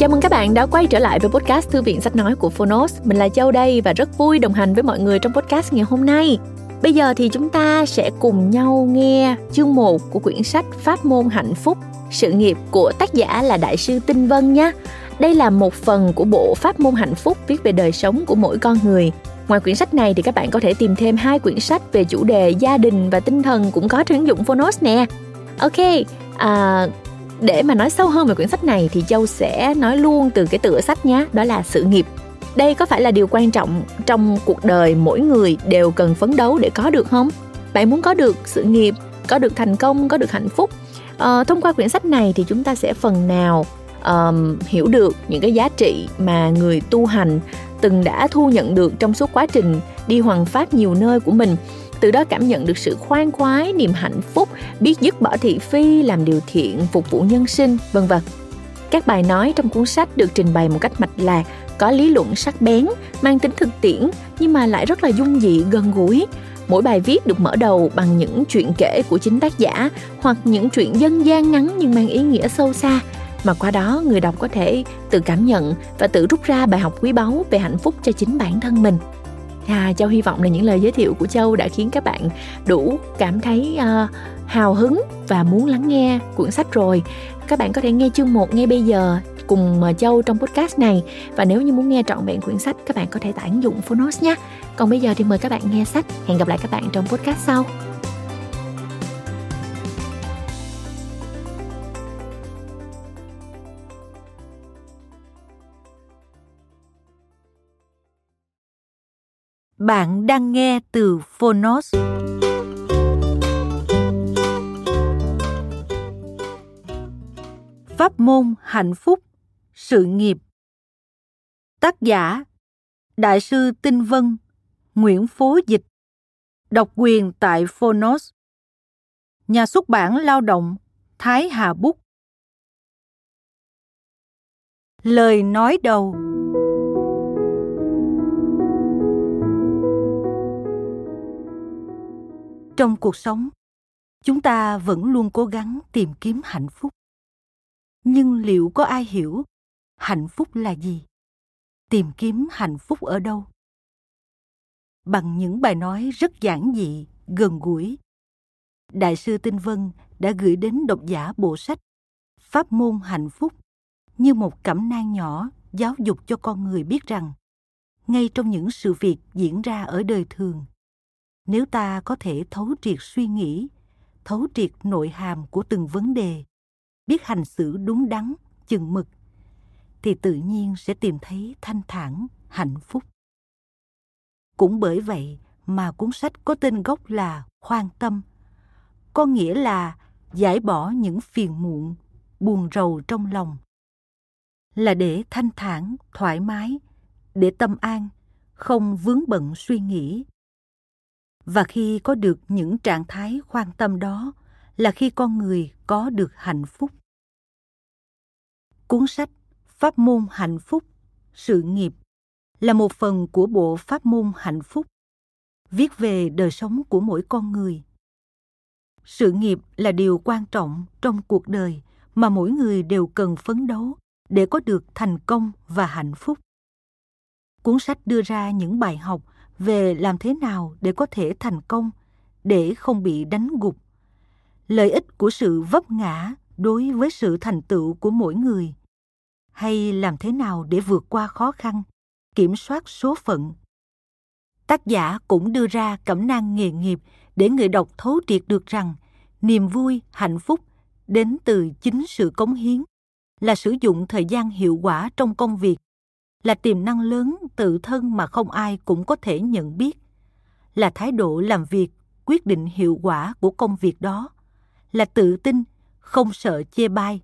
Chào mừng các bạn đã quay trở lại với podcast Thư viện Sách Nói của Phonos. Mình là Châu đây và rất vui đồng hành với mọi người trong podcast ngày hôm nay. Bây giờ thì chúng ta sẽ cùng nhau nghe chương 1 của quyển sách Pháp môn hạnh phúc, sự nghiệp của tác giả là Đại sư Tinh Vân nhé. Đây là một phần của bộ Pháp môn hạnh phúc viết về đời sống của mỗi con người. Ngoài quyển sách này thì các bạn có thể tìm thêm hai quyển sách về chủ đề gia đình và tinh thần cũng có trên ứng dụng Phonos nè. Ok, à, để mà nói sâu hơn về quyển sách này thì châu sẽ nói luôn từ cái tựa sách nhé đó là sự nghiệp. Đây có phải là điều quan trọng trong cuộc đời mỗi người đều cần phấn đấu để có được không? Bạn muốn có được sự nghiệp có được thành công có được hạnh phúc? À, thông qua quyển sách này thì chúng ta sẽ phần nào um, hiểu được những cái giá trị mà người tu hành từng đã thu nhận được trong suốt quá trình đi hoàng pháp nhiều nơi của mình từ đó cảm nhận được sự khoan khoái, niềm hạnh phúc, biết dứt bỏ thị phi, làm điều thiện, phục vụ nhân sinh, vân vân. Các bài nói trong cuốn sách được trình bày một cách mạch lạc, có lý luận sắc bén, mang tính thực tiễn, nhưng mà lại rất là dung dị, gần gũi. Mỗi bài viết được mở đầu bằng những chuyện kể của chính tác giả hoặc những chuyện dân gian ngắn nhưng mang ý nghĩa sâu xa. Mà qua đó, người đọc có thể tự cảm nhận và tự rút ra bài học quý báu về hạnh phúc cho chính bản thân mình. À, Châu hy vọng là những lời giới thiệu của Châu đã khiến các bạn đủ cảm thấy uh, hào hứng và muốn lắng nghe cuốn sách rồi. Các bạn có thể nghe chương 1 ngay bây giờ cùng ờ, Châu trong podcast này và nếu như muốn nghe trọn vẹn quyển sách các bạn có thể tải ứng dụng Phonos nhé. Còn bây giờ thì mời các bạn nghe sách. Hẹn gặp lại các bạn trong podcast sau. Bạn đang nghe từ Phonos. Pháp môn hạnh phúc, sự nghiệp. Tác giả Đại sư Tinh Vân, Nguyễn Phố Dịch. Độc quyền tại Phonos. Nhà xuất bản lao động Thái Hà Bút. Lời nói đầu trong cuộc sống, chúng ta vẫn luôn cố gắng tìm kiếm hạnh phúc. Nhưng liệu có ai hiểu hạnh phúc là gì? Tìm kiếm hạnh phúc ở đâu? Bằng những bài nói rất giản dị, gần gũi, đại sư tinh vân đã gửi đến độc giả bộ sách pháp môn hạnh phúc như một cẩm nang nhỏ giáo dục cho con người biết rằng, ngay trong những sự việc diễn ra ở đời thường nếu ta có thể thấu triệt suy nghĩ, thấu triệt nội hàm của từng vấn đề, biết hành xử đúng đắn, chừng mực, thì tự nhiên sẽ tìm thấy thanh thản, hạnh phúc. Cũng bởi vậy mà cuốn sách có tên gốc là khoan tâm, có nghĩa là giải bỏ những phiền muộn, buồn rầu trong lòng, là để thanh thản, thoải mái, để tâm an, không vướng bận suy nghĩ và khi có được những trạng thái khoan tâm đó, là khi con người có được hạnh phúc. Cuốn sách pháp môn hạnh phúc, sự nghiệp là một phần của bộ pháp môn hạnh phúc, viết về đời sống của mỗi con người. Sự nghiệp là điều quan trọng trong cuộc đời mà mỗi người đều cần phấn đấu để có được thành công và hạnh phúc. Cuốn sách đưa ra những bài học về làm thế nào để có thể thành công, để không bị đánh gục. Lợi ích của sự vấp ngã đối với sự thành tựu của mỗi người. Hay làm thế nào để vượt qua khó khăn, kiểm soát số phận. Tác giả cũng đưa ra cẩm nang nghề nghiệp để người đọc thấu triệt được rằng niềm vui, hạnh phúc đến từ chính sự cống hiến, là sử dụng thời gian hiệu quả trong công việc là tiềm năng lớn tự thân mà không ai cũng có thể nhận biết, là thái độ làm việc quyết định hiệu quả của công việc đó, là tự tin, không sợ chê bai.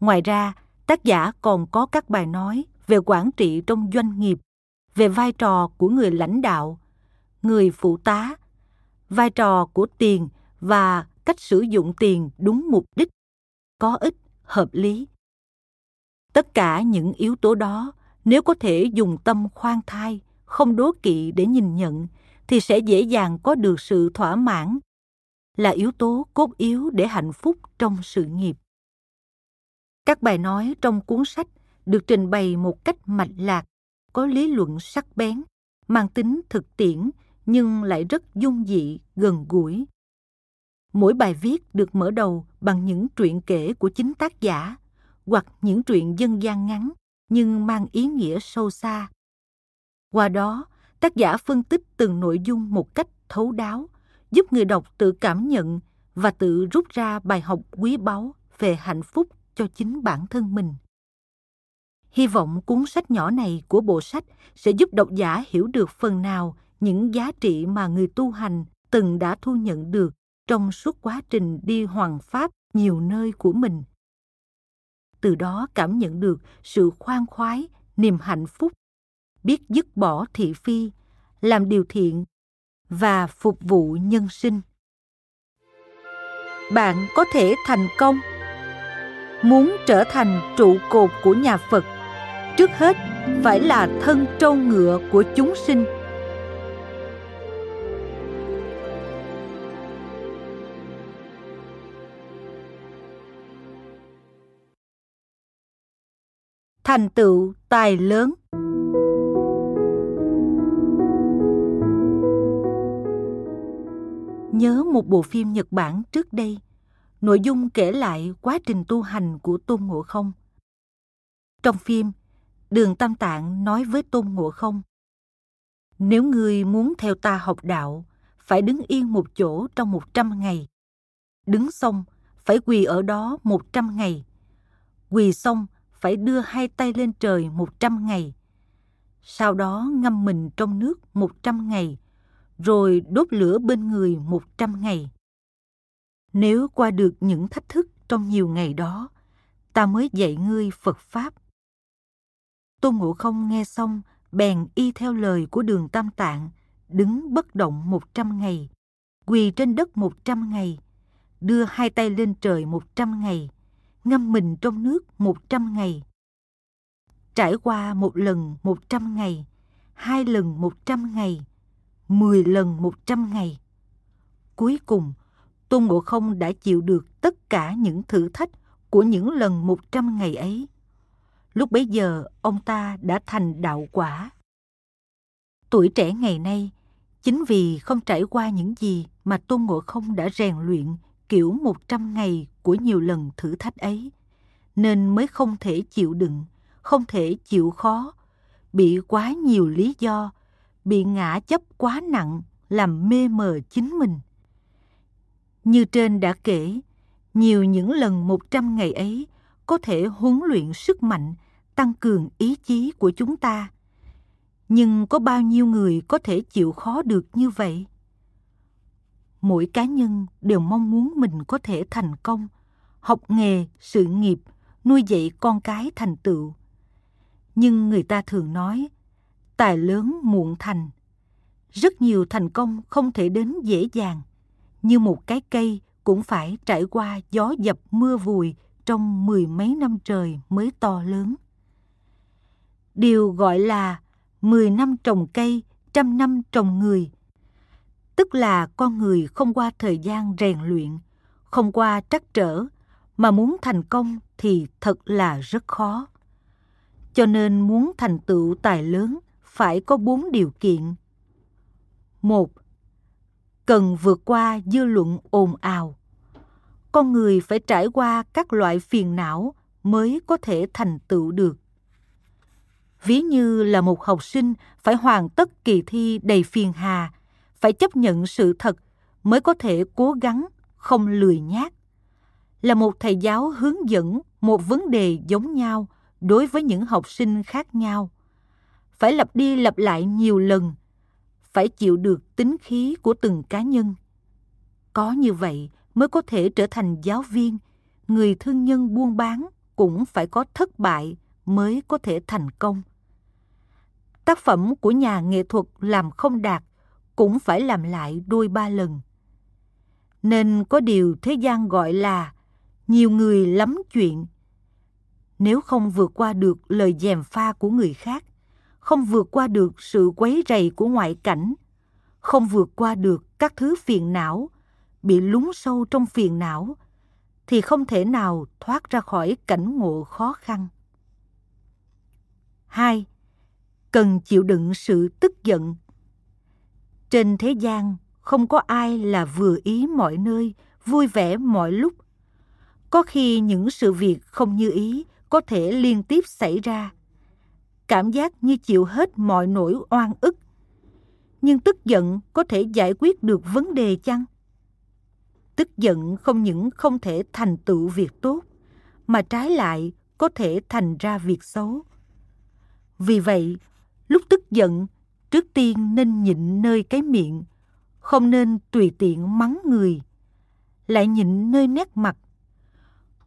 Ngoài ra, tác giả còn có các bài nói về quản trị trong doanh nghiệp, về vai trò của người lãnh đạo, người phụ tá, vai trò của tiền và cách sử dụng tiền đúng mục đích, có ích, hợp lý tất cả những yếu tố đó nếu có thể dùng tâm khoan thai không đố kỵ để nhìn nhận thì sẽ dễ dàng có được sự thỏa mãn là yếu tố cốt yếu để hạnh phúc trong sự nghiệp Các bài nói trong cuốn sách được trình bày một cách mạch lạc, có lý luận sắc bén, mang tính thực tiễn nhưng lại rất dung dị, gần gũi. Mỗi bài viết được mở đầu bằng những truyện kể của chính tác giả hoặc những truyện dân gian ngắn nhưng mang ý nghĩa sâu xa. Qua đó, tác giả phân tích từng nội dung một cách thấu đáo, giúp người đọc tự cảm nhận và tự rút ra bài học quý báu về hạnh phúc cho chính bản thân mình. Hy vọng cuốn sách nhỏ này của bộ sách sẽ giúp độc giả hiểu được phần nào những giá trị mà người tu hành từng đã thu nhận được trong suốt quá trình đi hoàng pháp nhiều nơi của mình. Từ đó cảm nhận được sự khoan khoái, niềm hạnh phúc, biết dứt bỏ thị phi, làm điều thiện và phục vụ nhân sinh. Bạn có thể thành công muốn trở thành trụ cột của nhà Phật, trước hết phải là thân trâu ngựa của chúng sinh. Thành tựu tài lớn Nhớ một bộ phim Nhật Bản trước đây – nội dung kể lại quá trình tu hành của Tôn Ngộ Không. Trong phim, Đường Tam Tạng nói với Tôn Ngộ Không, Nếu ngươi muốn theo ta học đạo, phải đứng yên một chỗ trong một trăm ngày. Đứng xong, phải quỳ ở đó một trăm ngày. Quỳ xong, phải đưa hai tay lên trời một trăm ngày. Sau đó ngâm mình trong nước một trăm ngày, rồi đốt lửa bên người một trăm ngày. Nếu qua được những thách thức trong nhiều ngày đó, ta mới dạy ngươi Phật Pháp. Tôn Ngộ Không nghe xong, bèn y theo lời của đường Tam Tạng, đứng bất động một trăm ngày, quỳ trên đất một trăm ngày, đưa hai tay lên trời một trăm ngày, ngâm mình trong nước một trăm ngày. Trải qua một lần một trăm ngày, hai lần một trăm ngày, mười lần một trăm ngày. Cuối cùng, Tôn Ngộ Không đã chịu được tất cả những thử thách của những lần một trăm ngày ấy. Lúc bấy giờ, ông ta đã thành đạo quả. Tuổi trẻ ngày nay, chính vì không trải qua những gì mà Tôn Ngộ Không đã rèn luyện kiểu một trăm ngày của nhiều lần thử thách ấy, nên mới không thể chịu đựng, không thể chịu khó, bị quá nhiều lý do, bị ngã chấp quá nặng làm mê mờ chính mình như trên đã kể, nhiều những lần một trăm ngày ấy có thể huấn luyện sức mạnh, tăng cường ý chí của chúng ta. Nhưng có bao nhiêu người có thể chịu khó được như vậy? Mỗi cá nhân đều mong muốn mình có thể thành công, học nghề, sự nghiệp, nuôi dạy con cái thành tựu. Nhưng người ta thường nói, tài lớn muộn thành. Rất nhiều thành công không thể đến dễ dàng như một cái cây cũng phải trải qua gió dập mưa vùi trong mười mấy năm trời mới to lớn. Điều gọi là mười năm trồng cây, trăm năm trồng người. Tức là con người không qua thời gian rèn luyện, không qua trắc trở, mà muốn thành công thì thật là rất khó. Cho nên muốn thành tựu tài lớn phải có bốn điều kiện. Một, cần vượt qua dư luận ồn ào. Con người phải trải qua các loại phiền não mới có thể thành tựu được. Ví như là một học sinh phải hoàn tất kỳ thi đầy phiền hà, phải chấp nhận sự thật mới có thể cố gắng, không lười nhác. Là một thầy giáo hướng dẫn một vấn đề giống nhau đối với những học sinh khác nhau. Phải lặp đi lặp lại nhiều lần phải chịu được tính khí của từng cá nhân. Có như vậy mới có thể trở thành giáo viên, người thương nhân buôn bán cũng phải có thất bại mới có thể thành công. Tác phẩm của nhà nghệ thuật làm không đạt cũng phải làm lại đôi ba lần. Nên có điều thế gian gọi là nhiều người lắm chuyện. Nếu không vượt qua được lời dèm pha của người khác, không vượt qua được sự quấy rầy của ngoại cảnh, không vượt qua được các thứ phiền não, bị lún sâu trong phiền não, thì không thể nào thoát ra khỏi cảnh ngộ khó khăn. 2. Cần chịu đựng sự tức giận. Trên thế gian không có ai là vừa ý mọi nơi, vui vẻ mọi lúc. Có khi những sự việc không như ý có thể liên tiếp xảy ra. Cảm giác như chịu hết mọi nỗi oan ức. Nhưng tức giận có thể giải quyết được vấn đề chăng? Tức giận không những không thể thành tựu việc tốt, mà trái lại có thể thành ra việc xấu. Vì vậy, lúc tức giận, trước tiên nên nhịn nơi cái miệng, không nên tùy tiện mắng người, lại nhịn nơi nét mặt.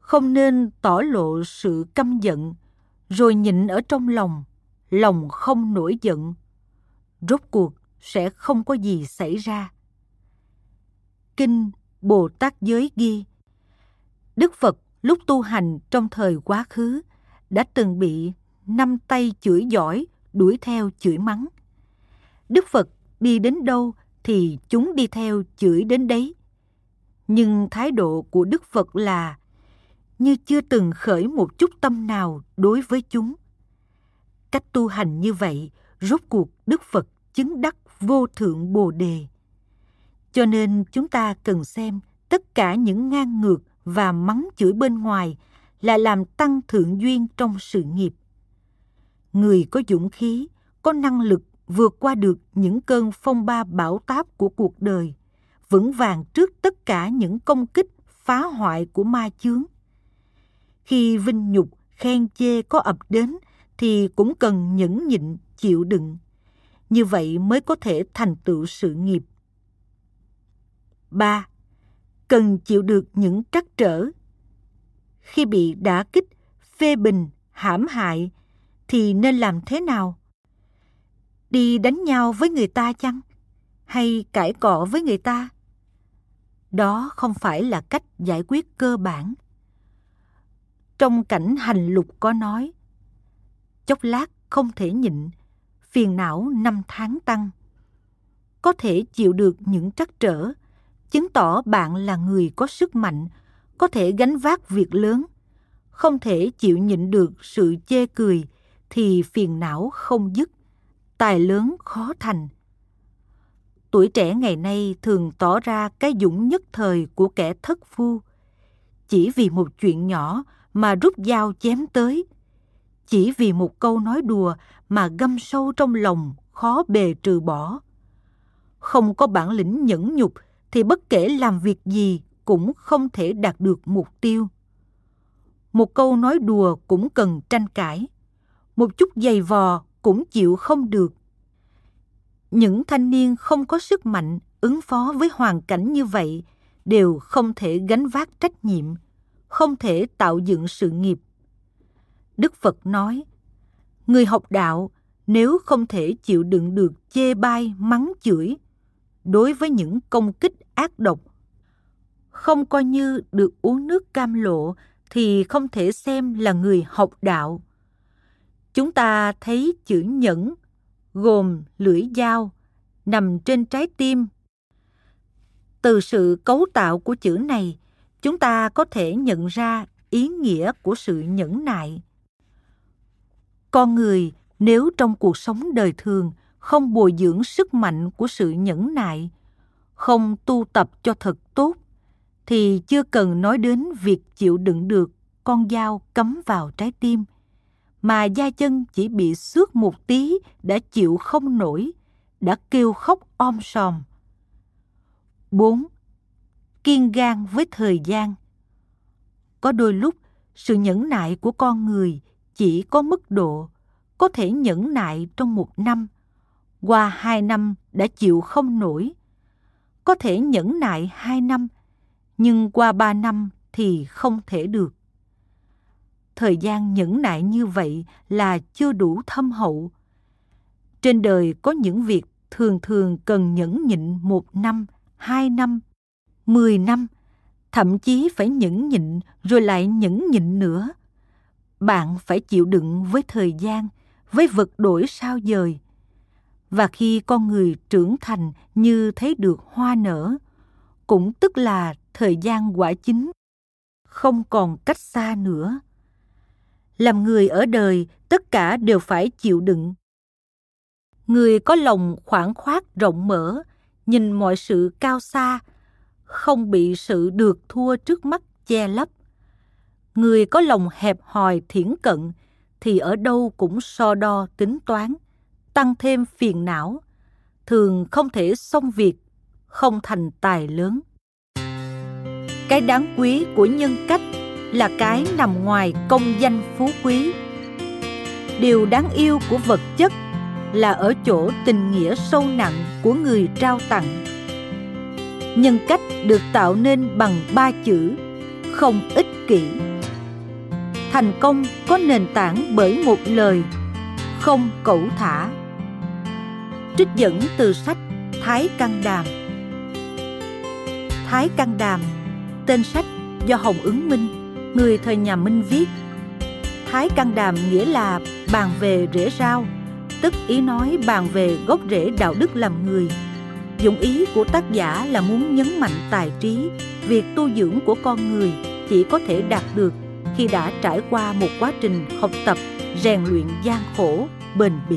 Không nên tỏ lộ sự căm giận, rồi nhịn ở trong lòng, lòng không nổi giận. Rốt cuộc sẽ không có gì xảy ra. Kinh Bồ Tát Giới ghi Đức Phật lúc tu hành trong thời quá khứ đã từng bị năm tay chửi giỏi đuổi theo chửi mắng. Đức Phật đi đến đâu thì chúng đi theo chửi đến đấy. Nhưng thái độ của Đức Phật là như chưa từng khởi một chút tâm nào đối với chúng. Cách tu hành như vậy, rốt cuộc Đức Phật chứng đắc vô thượng Bồ đề. Cho nên chúng ta cần xem tất cả những ngang ngược và mắng chửi bên ngoài là làm tăng thượng duyên trong sự nghiệp. Người có dũng khí, có năng lực vượt qua được những cơn phong ba bão táp của cuộc đời, vững vàng trước tất cả những công kích phá hoại của ma chướng. Khi vinh nhục, khen chê có ập đến thì cũng cần nhẫn nhịn, chịu đựng. Như vậy mới có thể thành tựu sự nghiệp. 3. Cần chịu được những trắc trở. Khi bị đả kích, phê bình, hãm hại thì nên làm thế nào? Đi đánh nhau với người ta chăng? Hay cãi cọ với người ta? Đó không phải là cách giải quyết cơ bản. Trong cảnh hành lục có nói, chốc lát không thể nhịn, phiền não năm tháng tăng. Có thể chịu được những trắc trở, chứng tỏ bạn là người có sức mạnh, có thể gánh vác việc lớn, không thể chịu nhịn được sự chê cười thì phiền não không dứt, tài lớn khó thành. Tuổi trẻ ngày nay thường tỏ ra cái dũng nhất thời của kẻ thất phu. Chỉ vì một chuyện nhỏ mà rút dao chém tới. Chỉ vì một câu nói đùa mà găm sâu trong lòng khó bề trừ bỏ. Không có bản lĩnh nhẫn nhục thì bất kể làm việc gì cũng không thể đạt được mục tiêu. Một câu nói đùa cũng cần tranh cãi. Một chút giày vò cũng chịu không được. Những thanh niên không có sức mạnh ứng phó với hoàn cảnh như vậy đều không thể gánh vác trách nhiệm, không thể tạo dựng sự nghiệp. Đức Phật nói, người học đạo nếu không thể chịu đựng được chê bai mắng chửi đối với những công kích ác độc không coi như được uống nước cam lộ thì không thể xem là người học đạo chúng ta thấy chữ nhẫn gồm lưỡi dao nằm trên trái tim. Từ sự cấu tạo của chữ này, chúng ta có thể nhận ra ý nghĩa của sự nhẫn nại. Con người nếu trong cuộc sống đời thường không bồi dưỡng sức mạnh của sự nhẫn nại, không tu tập cho thật tốt, thì chưa cần nói đến việc chịu đựng được con dao cắm vào trái tim mà da chân chỉ bị xước một tí đã chịu không nổi đã kêu khóc om sòm. 4. Kiên gan với thời gian. Có đôi lúc, sự nhẫn nại của con người chỉ có mức độ có thể nhẫn nại trong một năm qua hai năm đã chịu không nổi. Có thể nhẫn nại hai năm nhưng qua ba năm thì không thể được thời gian nhẫn nại như vậy là chưa đủ thâm hậu. Trên đời có những việc thường thường cần nhẫn nhịn một năm, hai năm, mười năm, thậm chí phải nhẫn nhịn rồi lại nhẫn nhịn nữa. Bạn phải chịu đựng với thời gian, với vật đổi sao dời. Và khi con người trưởng thành như thấy được hoa nở, cũng tức là thời gian quả chính không còn cách xa nữa làm người ở đời, tất cả đều phải chịu đựng. Người có lòng khoảng khoát rộng mở, nhìn mọi sự cao xa, không bị sự được thua trước mắt che lấp. Người có lòng hẹp hòi thiển cận, thì ở đâu cũng so đo tính toán, tăng thêm phiền não, thường không thể xong việc, không thành tài lớn. Cái đáng quý của nhân cách là cái nằm ngoài công danh phú quý. Điều đáng yêu của vật chất là ở chỗ tình nghĩa sâu nặng của người trao tặng. Nhân cách được tạo nên bằng ba chữ, không ích kỷ. Thành công có nền tảng bởi một lời, không cẩu thả. Trích dẫn từ sách thái căn đàm. Thái căn đàm, tên sách do hồng ứng minh người thời nhà minh viết, thái căn đàm nghĩa là bàn về rễ rau, tức ý nói bàn về gốc rễ đạo đức làm người. Dụng ý của tác giả là muốn nhấn mạnh tài trí, việc tu dưỡng của con người chỉ có thể đạt được khi đã trải qua một quá trình học tập, rèn luyện gian khổ, bền bỉ.